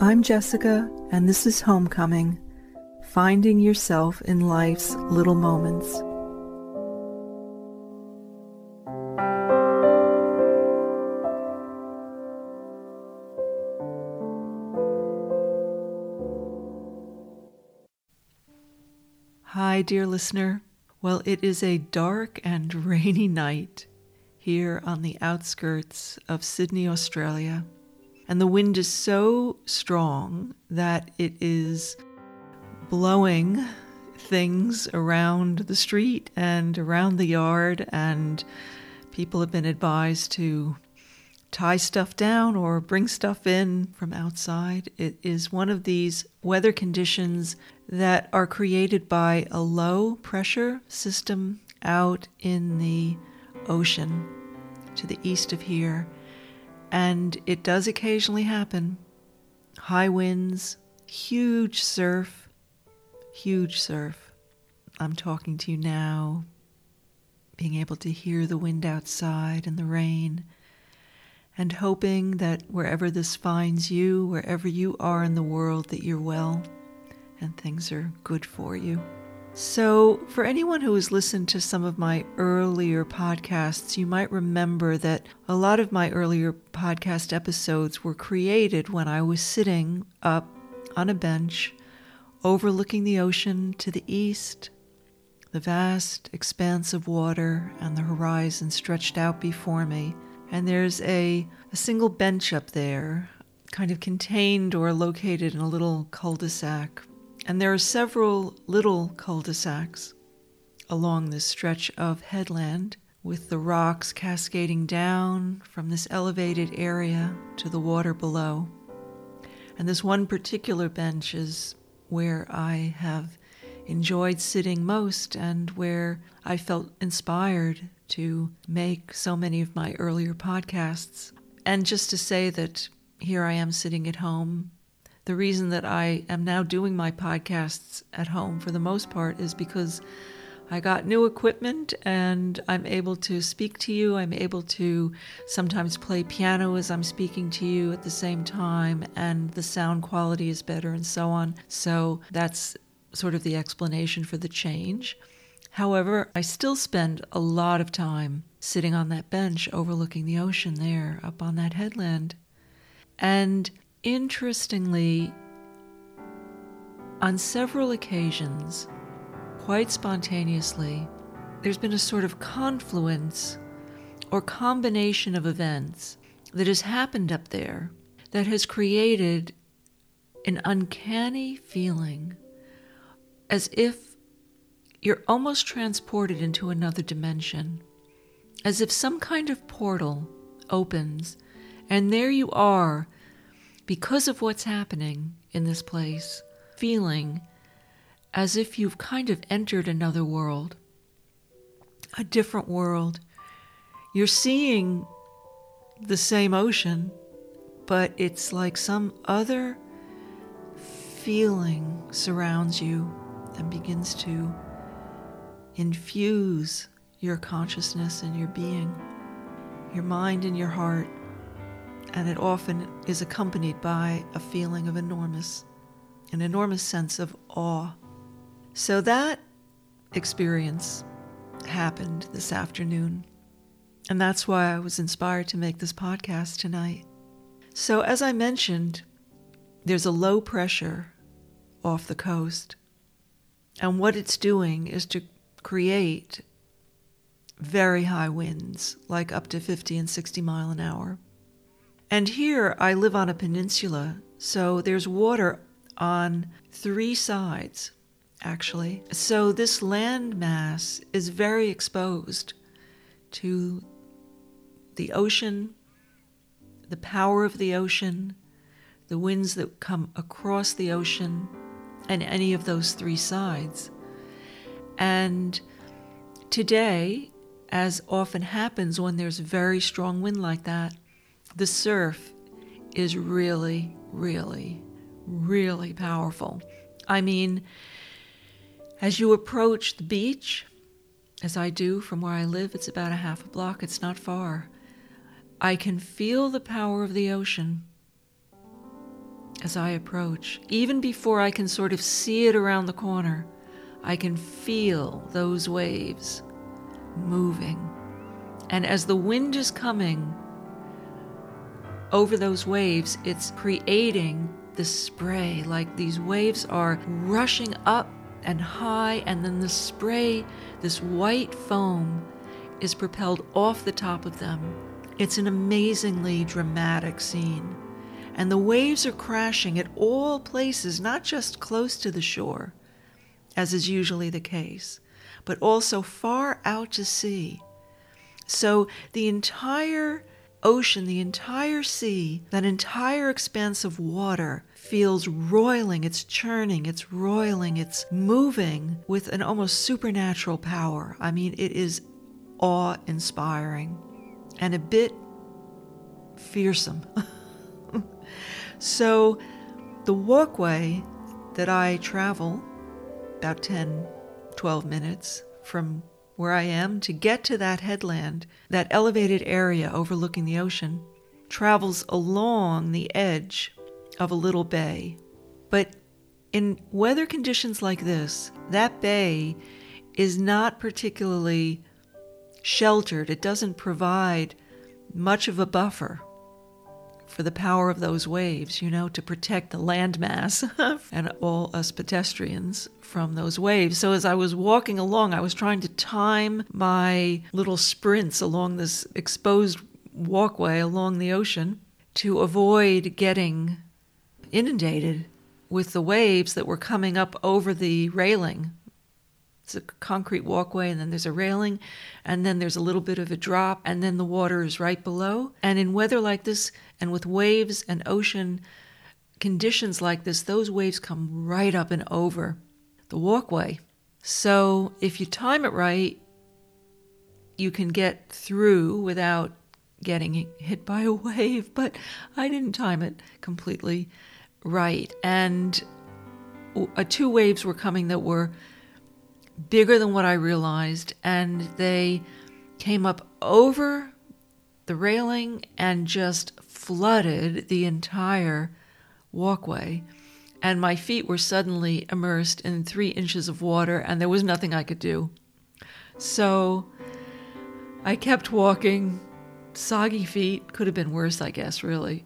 I'm Jessica, and this is Homecoming Finding Yourself in Life's Little Moments. Hi, dear listener. Well, it is a dark and rainy night here on the outskirts of Sydney, Australia. And the wind is so strong that it is blowing things around the street and around the yard, and people have been advised to tie stuff down or bring stuff in from outside. It is one of these weather conditions that are created by a low pressure system out in the ocean to the east of here. And it does occasionally happen. High winds, huge surf, huge surf. I'm talking to you now, being able to hear the wind outside and the rain and hoping that wherever this finds you, wherever you are in the world, that you're well and things are good for you. So, for anyone who has listened to some of my earlier podcasts, you might remember that a lot of my earlier podcast episodes were created when I was sitting up on a bench overlooking the ocean to the east, the vast expanse of water and the horizon stretched out before me and there's a, a single bench up there, kind of contained or located in a little cul de sac. And there are several little cul de sacs along this stretch of headland with the rocks cascading down from this elevated area to the water below. And this one particular bench is where I have enjoyed sitting most and where I felt inspired to make so many of my earlier podcasts. And just to say that here I am sitting at home. The reason that I am now doing my podcasts at home for the most part is because I got new equipment and I'm able to speak to you. I'm able to sometimes play piano as I'm speaking to you at the same time, and the sound quality is better and so on. So that's sort of the explanation for the change. However, I still spend a lot of time sitting on that bench overlooking the ocean there up on that headland. And interestingly, on several occasions, quite spontaneously, there's been a sort of confluence or combination of events that has happened up there that has created an uncanny feeling as if you're almost transported into another dimension, as if some kind of portal opens, and there you are, because of what's happening in this place, feeling as if you've kind of entered another world, a different world. You're seeing the same ocean, but it's like some other feeling surrounds you and begins to infuse your consciousness and your being, your mind and your heart, and it often is accompanied by a feeling of enormous, an enormous sense of awe. So that experience happened this afternoon, and that's why I was inspired to make this podcast tonight. So, as I mentioned, there's a low pressure off the coast and what it's doing is to create very high winds, like up to 50 and 60 mile an hour. And here I live on a peninsula, so there's water on three sides, actually. So this land mass is very exposed to the ocean, the power of the ocean, the winds that come across the ocean and any of those three sides. And today, as often happens when there's very strong wind like that, the surf is really, really, really powerful. I mean, as you approach the beach, as I do from where I live, it's about a half a block, it's not far. I can feel the power of the ocean as I approach. Even before I can sort of see it around the corner, I can feel those waves moving. And as the wind is coming over those waves, it's creating the spray. Like these waves are rushing up and high, and then the spray, this white foam, is propelled off the top of them. It's an amazingly dramatic scene. And the waves are crashing at all places, not just close to the shore, as is usually the case, but also far out to sea. So the entire ocean, the entire sea, that entire expanse of water feels roiling, it's churning, it's roiling, it's moving with an almost supernatural power. I mean, it is awe inspiring and a bit fearsome. so, the walkway that I travel, about 10, 12 minutes from where I am to get to that headland, that elevated area overlooking the ocean, travels along the edge of a little bay. But in weather conditions like this, that bay is not particularly sheltered. It doesn't provide much of a buffer for the power of those waves, you know, to protect the landmass and all us pedestrians from those waves. So as I was walking along, I was trying to time my little sprints along this exposed walkway along the ocean to avoid getting inundated with the waves that were coming up over the railing it's a concrete walkway, and then there's a railing, and then there's a little bit of a drop, and then the water is right below. And in weather like this, and with waves and ocean conditions like this, those waves come right up and over the walkway. So if you time it right, you can get through without getting hit by a wave, but I didn't time it completely right. And uh, two waves were coming that were bigger than what I realized, and they came up over the railing and just flooded the entire walkway. And my feet were suddenly immersed in three inches of water, and there was nothing I could do. So I kept walking, soggy feet, could have been worse, I guess, really.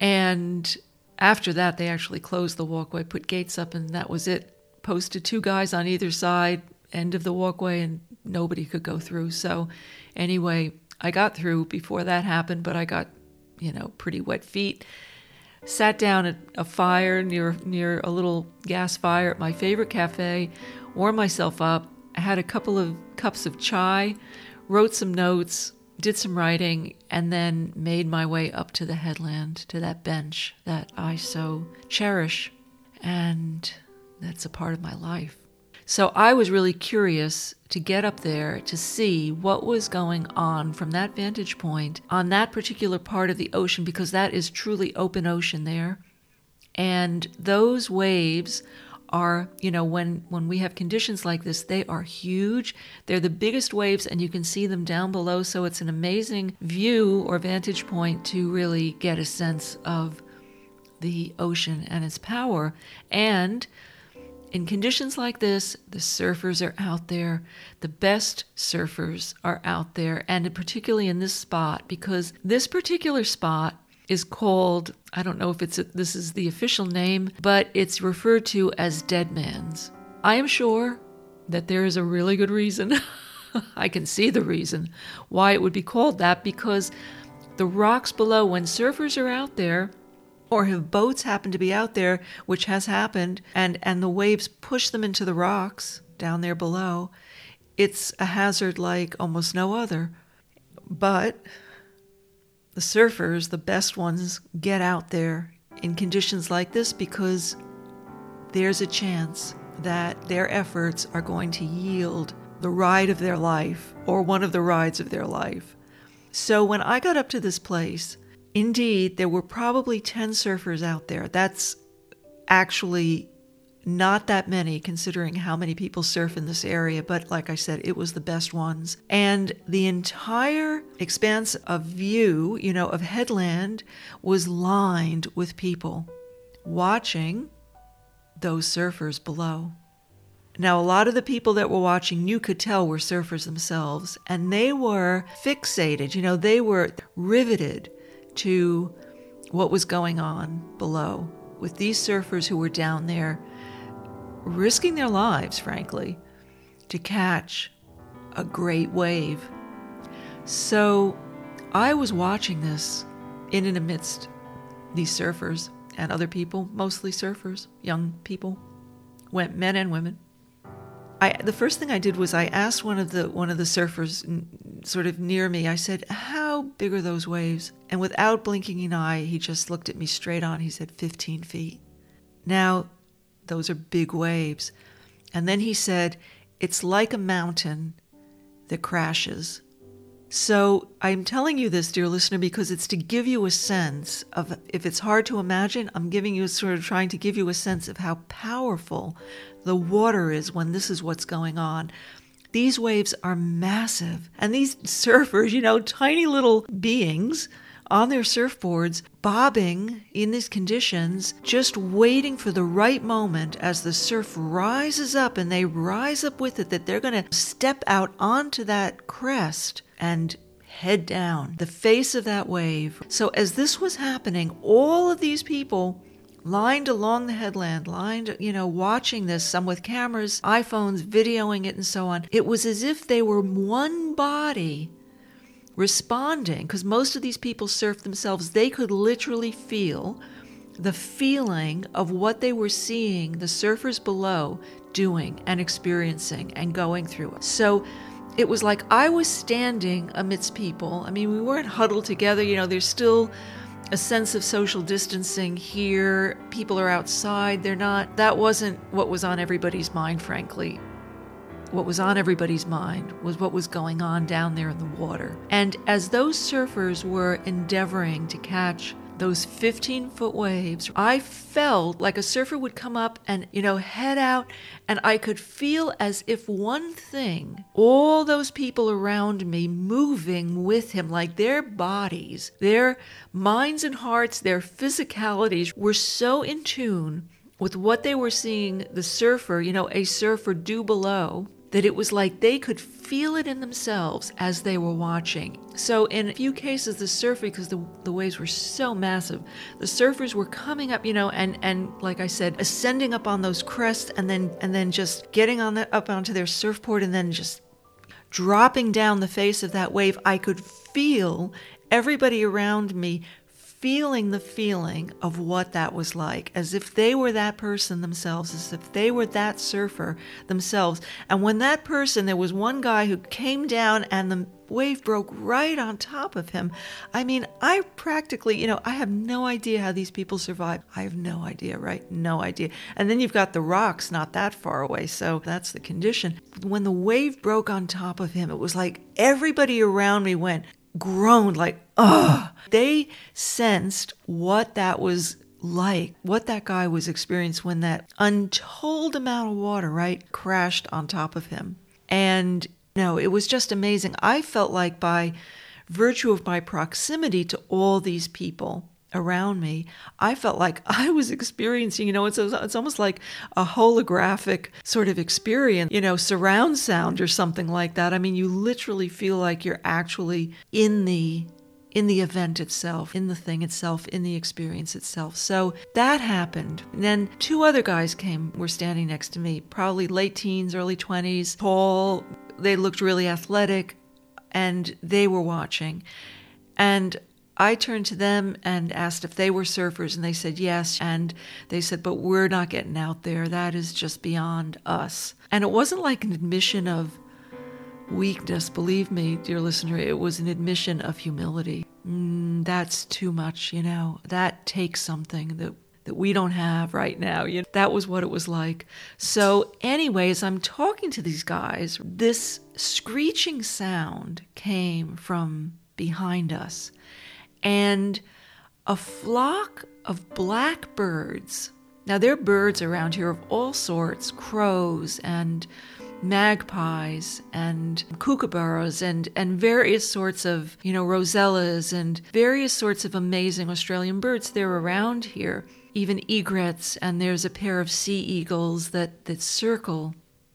And after that, they actually closed the walkway, put gates up, and that was it posted two guys on either side, end of the walkway, and nobody could go through. So, anyway, I got through before that happened, but I got, you know, pretty wet feet. Sat down at a fire near near a little gas fire at my favorite cafe, warmed myself up. Had a couple of cups of chai, wrote some notes, did some writing, and then made my way up to the headland, to that bench that I so cherish. And that's a part of my life. So I was really curious to get up there to see what was going on from that vantage point on that particular part of the ocean because that is truly open ocean there. And those waves are, you know, when when we have conditions like this, they are huge. They're the biggest waves and you can see them down below, so it's an amazing view or vantage point to really get a sense of the ocean and its power and in conditions like this, the surfers are out there. The best surfers are out there, and particularly in this spot, because this particular spot is called, I don't know if it's a, this is the official name, but it's referred to as Dead Man's. I am sure that there is a really good reason. I can see the reason why it would be called that because the rocks below, when surfers are out there, or if boats happen to be out there, which has happened, and, and the waves push them into the rocks down there below, it's a hazard like almost no other. But the surfers, the best ones, get out there in conditions like this because there's a chance that their efforts are going to yield the ride of their life or one of the rides of their life. So when I got up to this place, Indeed, there were probably 10 surfers out there. That's actually not that many considering how many people surf in this area, but like I said, it was the best ones. And the entire expanse of view, you know, of headland was lined with people watching those surfers below. Now, a lot of the people that were watching you could tell were surfers themselves, and they were fixated, you know, they were riveted to what was going on below with these surfers who were down there risking their lives, frankly, to catch a great wave. So I was watching this in and amidst these surfers and other people, mostly surfers, young people, went men and women. I, the first thing I did was I asked one of the one of the surfers sort of near me. I said, "How big are those waves?" And without blinking an eye, he just looked at me straight on. He said, "15 feet." Now, those are big waves. And then he said, "It's like a mountain that crashes." So I'm telling you this, dear listener, because it's to give you a sense of, if it's hard to imagine, I'm giving you sort of trying to give you a sense of how powerful the water is when this is what's going on. These waves are massive. And these surfers, you know, tiny little beings on their surfboards, bobbing in these conditions, just waiting for the right moment as the surf rises up and they rise up with it, that they're going to step out onto that crest and head down the face of that wave. So, as this was happening, all of these people lined along the headland, lined, you know, watching this, some with cameras, iPhones, videoing it, and so on. It was as if they were one body responding, because most of these people surf themselves. They could literally feel the feeling of what they were seeing the surfers below doing and experiencing and going through. So, it was like I was standing amidst people. I mean, we weren't huddled together, you know, there's still a sense of social distancing here. People are outside, they're not. That wasn't what was on everybody's mind, frankly. What was on everybody's mind was what was going on down there in the water. And as those surfers were endeavoring to catch those 15 foot waves, I felt like a surfer would come up and, you know, head out, and I could feel as if one thing, all those people around me moving with him, like their bodies, their minds and hearts, their physicalities were so in tune with what they were seeing the surfer, you know, a surfer do below that it was like they could feel it in themselves as they were watching. So, in a few cases, the surfer, because the, the waves were so massive, the surfers were coming up, you know, and, and like I said, ascending up on those crests and then and then just getting on the, up onto their surfboard and then just dropping down the face of that wave. I could feel everybody around me feeling the feeling of what that was like, as if they were that person themselves, as if they were that surfer themselves. And when that person, there was one guy who came down and the wave broke right on top of him. I mean, I practically, you know, I have no idea how these people survive. I have no idea, right? No idea. And then you've got the rocks not that far away, so that's the condition. When the wave broke on top of him, it was like everybody around me went, groaned like, ugh. They sensed what that was like, what that guy was experiencing when that untold amount of water, right, crashed on top of him. And no, it was just amazing. I felt like by virtue of my proximity to all these people, around me, I felt like I was experiencing, you know, it's, it's almost like a holographic sort of experience, you know, surround sound or something like that. I mean, you literally feel like you're actually in the in the event itself, in the thing itself, in the experience itself. So that happened. And then two other guys came, were standing next to me, probably late teens, early 20s, tall. They looked really athletic, and they were watching. And I turned to them and asked if they were surfers, and they said yes. And they said, But we're not getting out there. That is just beyond us. And it wasn't like an admission of weakness. Believe me, dear listener, it was an admission of humility. Mm, that's too much, you know. That takes something that that we don't have right now. You know, that was what it was like. So, anyways, I'm talking to these guys. This screeching sound came from behind us and a flock of blackbirds. Now, there are birds around here of all sorts crows and magpies and kookaburras and, and various sorts of, you know, rosellas and various sorts of amazing Australian birds. They're around here. Even egrets, and there's a pair of sea eagles that, that circle.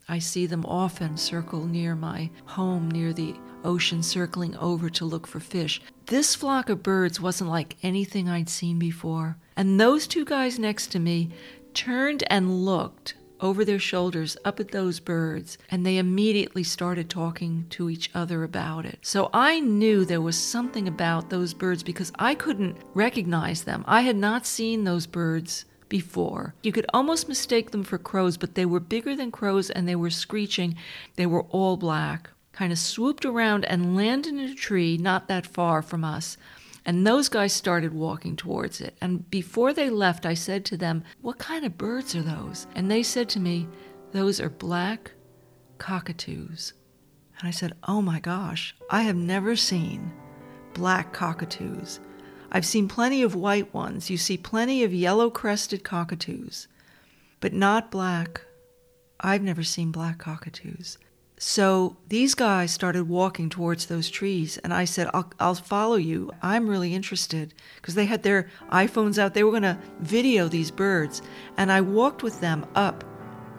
I see them often circle near my home, near the ocean, circling over to look for fish. This flock of birds wasn't like anything I'd seen before. And those two guys next to me turned and looked over their shoulders up at those birds, and they immediately started talking to each other about it. So I knew there was something about those birds because I couldn't recognize them. I had not seen those birds before. You could almost mistake them for crows, but they were bigger than crows and they were screeching. They were all black, kind of swooped around and landed in a tree not that far from us. And those guys started walking towards it. And before they left, I said to them, What kind of birds are those? And they said to me, Those are black cockatoos. And I said, Oh my gosh, I have never seen black cockatoos. I've seen plenty of white ones. You see plenty of yellow crested cockatoos, but not black. I've never seen black cockatoos. So these guys started walking towards those trees, and I said, I'll, I'll follow you. I'm really interested because they had their iPhones out. They were going to video these birds. And I walked with them up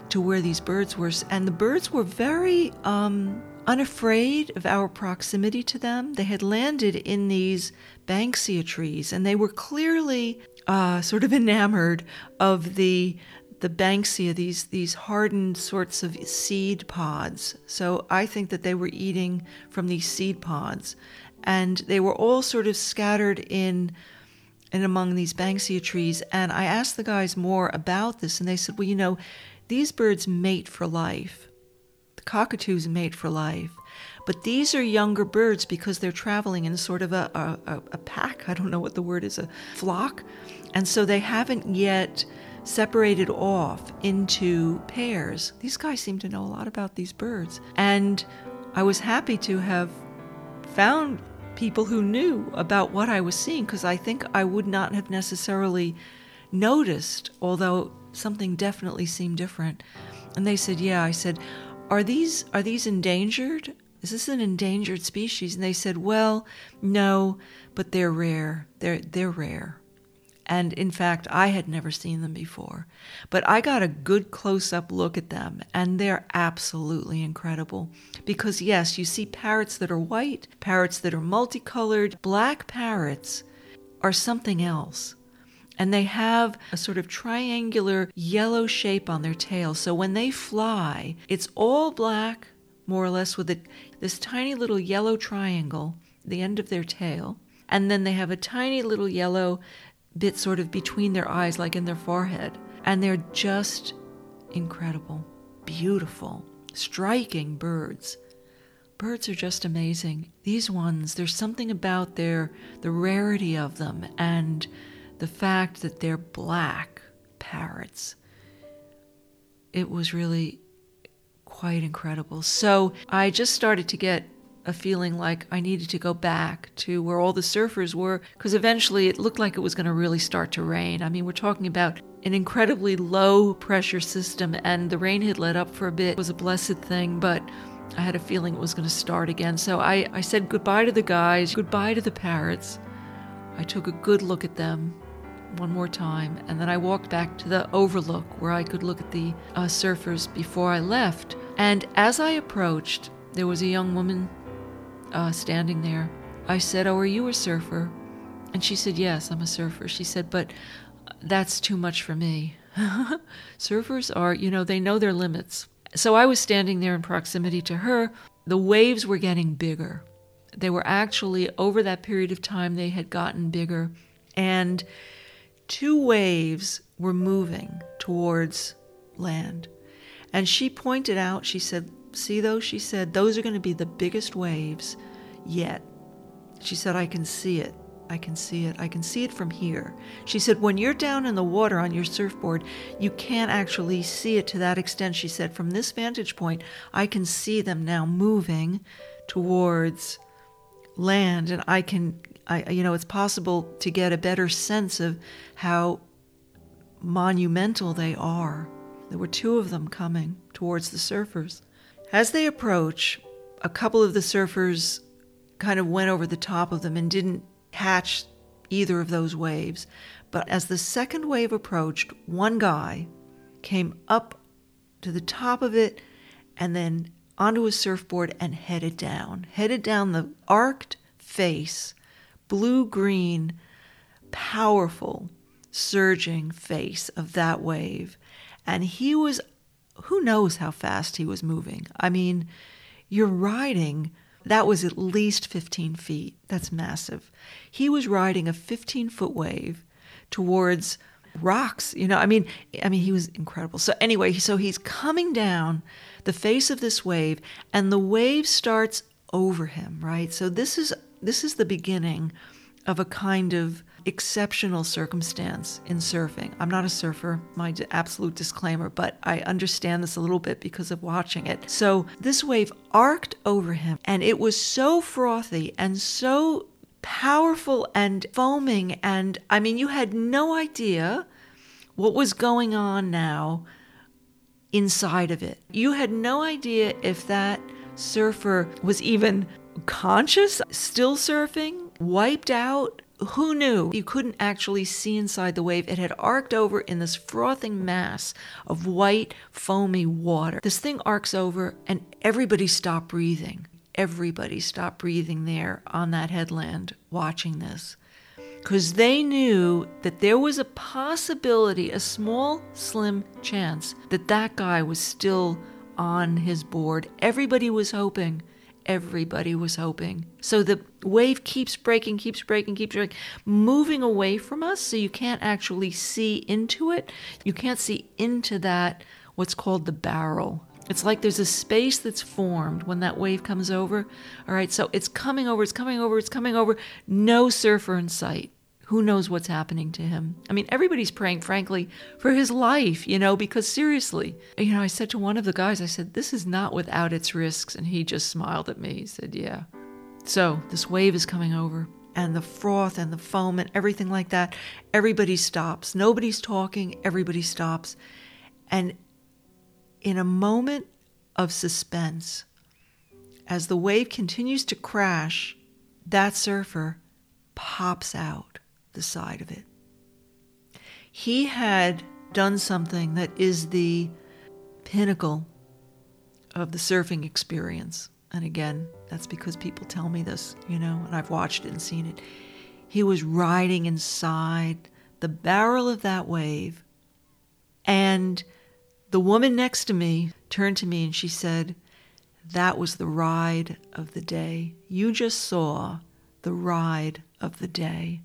to where these birds were, and the birds were very um, unafraid of our proximity to them. They had landed in these banksia trees, and they were clearly uh, sort of enamored of the the banksia, these these hardened sorts of seed pods. So I think that they were eating from these seed pods, and they were all sort of scattered in and among these banksia trees. And I asked the guys more about this, and they said, well, you know, these birds mate for life. The cockatoos mate for life. But these are younger birds because they're traveling in sort of a, a, a pack. I don't know what the word is, a flock. And so they haven't yet separated off into pairs. These guys seem to know a lot about these birds. And I was happy to have found people who knew about what I was seeing because I think I would not have necessarily noticed, although something definitely seemed different. And they said, "Yeah." I said, "Are these are these endangered? Is this an endangered species?" And they said, "Well, no, but they're rare. They're they're rare." And in fact, I had never seen them before. But I got a good close up look at them, and they're absolutely incredible. Because, yes, you see parrots that are white, parrots that are multicolored. Black parrots are something else. And they have a sort of triangular yellow shape on their tail. So when they fly, it's all black, more or less, with a, this tiny little yellow triangle, the end of their tail. And then they have a tiny little yellow bit sort of between their eyes, like in their forehead. And they're just incredible, beautiful, striking birds. Birds are just amazing. These ones, there's something about their the rarity of them and the fact that they're black parrots. It was really quite incredible. So I just started to get a feeling like I needed to go back to where all the surfers were because eventually it looked like it was going to really start to rain. I mean, we're talking about an incredibly low pressure system, and the rain had let up for a bit. It was a blessed thing, but I had a feeling it was going to start again. So I, I said goodbye to the guys, goodbye to the parrots. I took a good look at them one more time, and then I walked back to the overlook where I could look at the uh, surfers before I left. And as I approached, there was a young woman uh, standing there. I said, Oh, are you a surfer? And she said, Yes, I'm a surfer. She said, But that's too much for me. Surfers are, you know, they know their limits. So I was standing there in proximity to her. The waves were getting bigger. They were actually, over that period of time, they had gotten bigger. And two waves were moving towards land. And she pointed out, she said, See those? She said, Those are going to be the biggest waves yet. She said, I can see it. I can see it. I can see it from here. She said, when you're down in the water on your surfboard, you can't actually see it to that extent. She said, from this vantage point, I can see them now moving towards land, and I can, I, you know, it's possible to get a better sense of how monumental they are. There were two of them coming towards the surfers. As they approach, a couple of the surfers kind of went over the top of them and didn't catch either of those waves. But as the second wave approached, one guy came up to the top of it and then onto a surfboard and headed down, headed down the arced face, blue green, powerful, surging face of that wave. And he was, who knows how fast he was moving? I mean, you're riding, that was at least 15 feet. That's massive. He was riding a 15 foot wave towards rocks you know i mean i mean he was incredible so anyway so he's coming down the face of this wave and the wave starts over him right so this is this is the beginning of a kind of exceptional circumstance in surfing. I'm not a surfer, my absolute disclaimer, but I understand this a little bit because of watching it. So this wave arced over him, and it was so frothy and so powerful and foaming. And I mean, you had no idea what was going on now inside of it. You had no idea if that surfer was even conscious, still surfing, wiped out. Who knew? You couldn't actually see inside the wave. It had arced over in this frothing mass of white, foamy water. This thing arcs over, and everybody stopped breathing. Everybody stopped breathing there on that headland watching this. Because they knew that there was a possibility, a small, slim chance, that that guy was still on his board. Everybody was hoping everybody was hoping. So the wave keeps breaking, keeps breaking, keeps breaking, moving away from us so you can't actually see into it. You can't see into that, what's called the barrel. It's like there's a space that's formed when that wave comes over. All right, so it's coming over, it's coming over, it's coming over. No surfer in sight who knows what's happening to him? I mean, everybody's praying, frankly, for his life, you know, because seriously, you know, I said to one of the guys, I said, this is not without its risks. And he just smiled at me. He said, yeah. So this wave is coming over, and the froth and the foam and everything like that. Everybody stops. Nobody's talking. Everybody stops. And in a moment of suspense, as the wave continues to crash, that surfer pops out the side of it. He had done something that is the pinnacle of the surfing experience. And again, that's because people tell me this, you know, and I've watched it and seen it. He was riding inside the barrel of that wave. And the woman next to me turned to me and she said, That was the ride of the day. You just saw the ride of the day.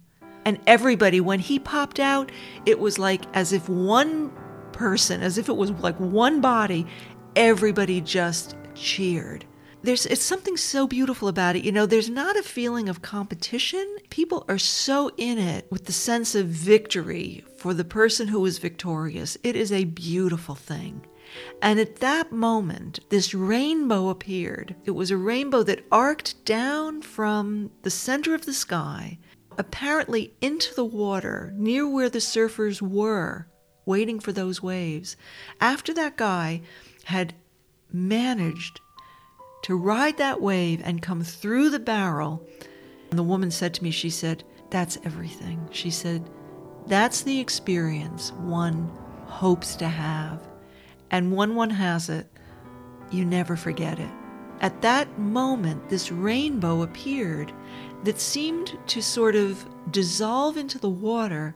And everybody, when he popped out, it was like as if one person, as if it was like one body, everybody just cheered. There's it's something so beautiful about it. You know, there's not a feeling of competition. People are so in it with the sense of victory for the person who is victorious. It is a beautiful thing. And at that moment, this rainbow appeared. It was a rainbow that arced down from the center of the sky apparently into the water near where the surfers were, waiting for those waves. After that guy had managed to ride that wave and come through the barrel, and the woman said to me, she said, That's everything. She said, That's the experience one hopes to have. And when one has it, you never forget it. At that moment, this rainbow appeared that seemed to sort of dissolve into the water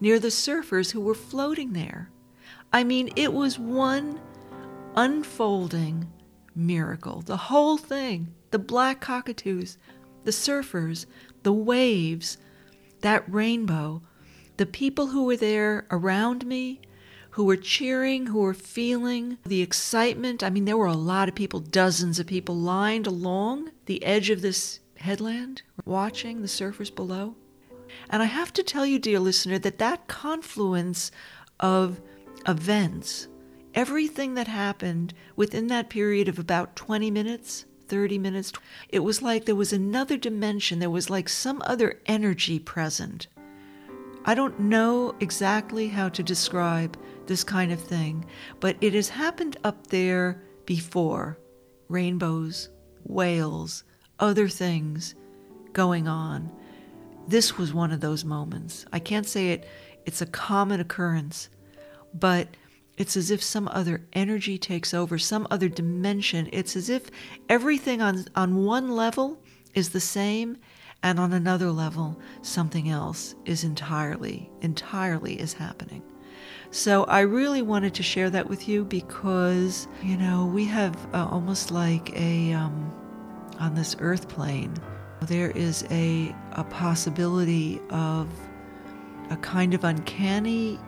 near the surfers who were floating there. I mean, it was one unfolding miracle. The whole thing the black cockatoos, the surfers, the waves, that rainbow, the people who were there around me, who were cheering, who were feeling the excitement. I mean, there were a lot of people, dozens of people lined along the edge of this headland, watching the surfers below. And I have to tell you, dear listener, that that confluence of events, everything that happened within that period of about 20 minutes, 30 minutes, it was like there was another dimension, there was like some other energy present. I don't know exactly how to describe this kind of thing, but it has happened up there before rainbows, whales, other things going on. This was one of those moments. I can't say it, it's a common occurrence, but it's as if some other energy takes over, some other dimension. It's as if everything on, on one level is the same, and on another level, something else is entirely, entirely is happening. So I really wanted to share that with you because, you know, we have uh, almost like a, um, on this earth plane, there is a, a possibility of a kind of uncanny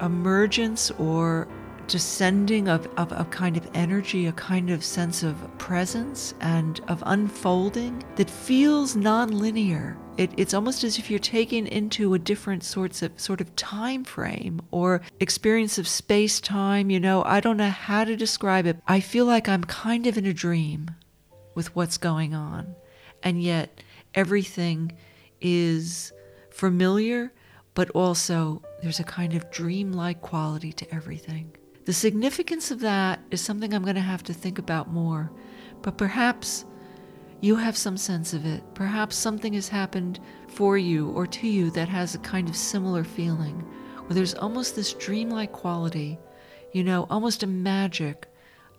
emergence or descending of, of a kind of energy, a kind of sense of presence and of unfolding that feels nonlinear. It, it's almost as if you're taken into a different sorts of sort of time frame or experience of space time. You know, I don't know how to describe it. I feel like I'm kind of in a dream with what's going on, and yet everything is familiar but also there's a kind of dreamlike quality to everything. The significance of that is something I'm going to have to think about more, but perhaps you have some sense of it. Perhaps something has happened for you or to you that has a kind of similar feeling, where there's almost this dreamlike quality, you know, almost a magic,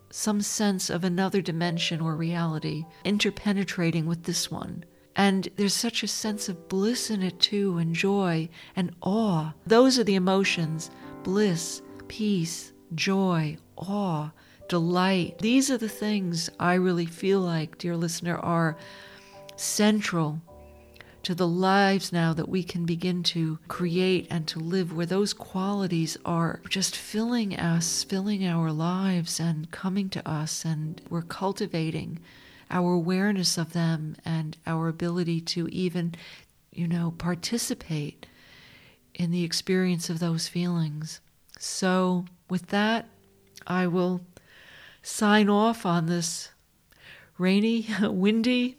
some sense of another dimension or reality interpenetrating with this one. And there's such a sense of bliss in it too, and joy and awe. Those are the emotions bliss, peace, joy, awe, delight. These are the things I really feel like, dear listener, are central to the lives now that we can begin to create and to live, where those qualities are just filling us, filling our lives, and coming to us, and we're cultivating our awareness of them and our ability to even, you know, participate in the experience of those feelings. So, with that, I will sign off on this rainy, windy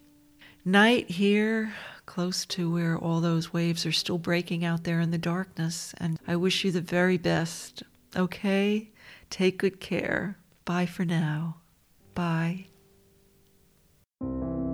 night here, close to where all those waves are still breaking out there in the darkness. And I wish you the very best. Okay? Take good care. Bye for now. Bye you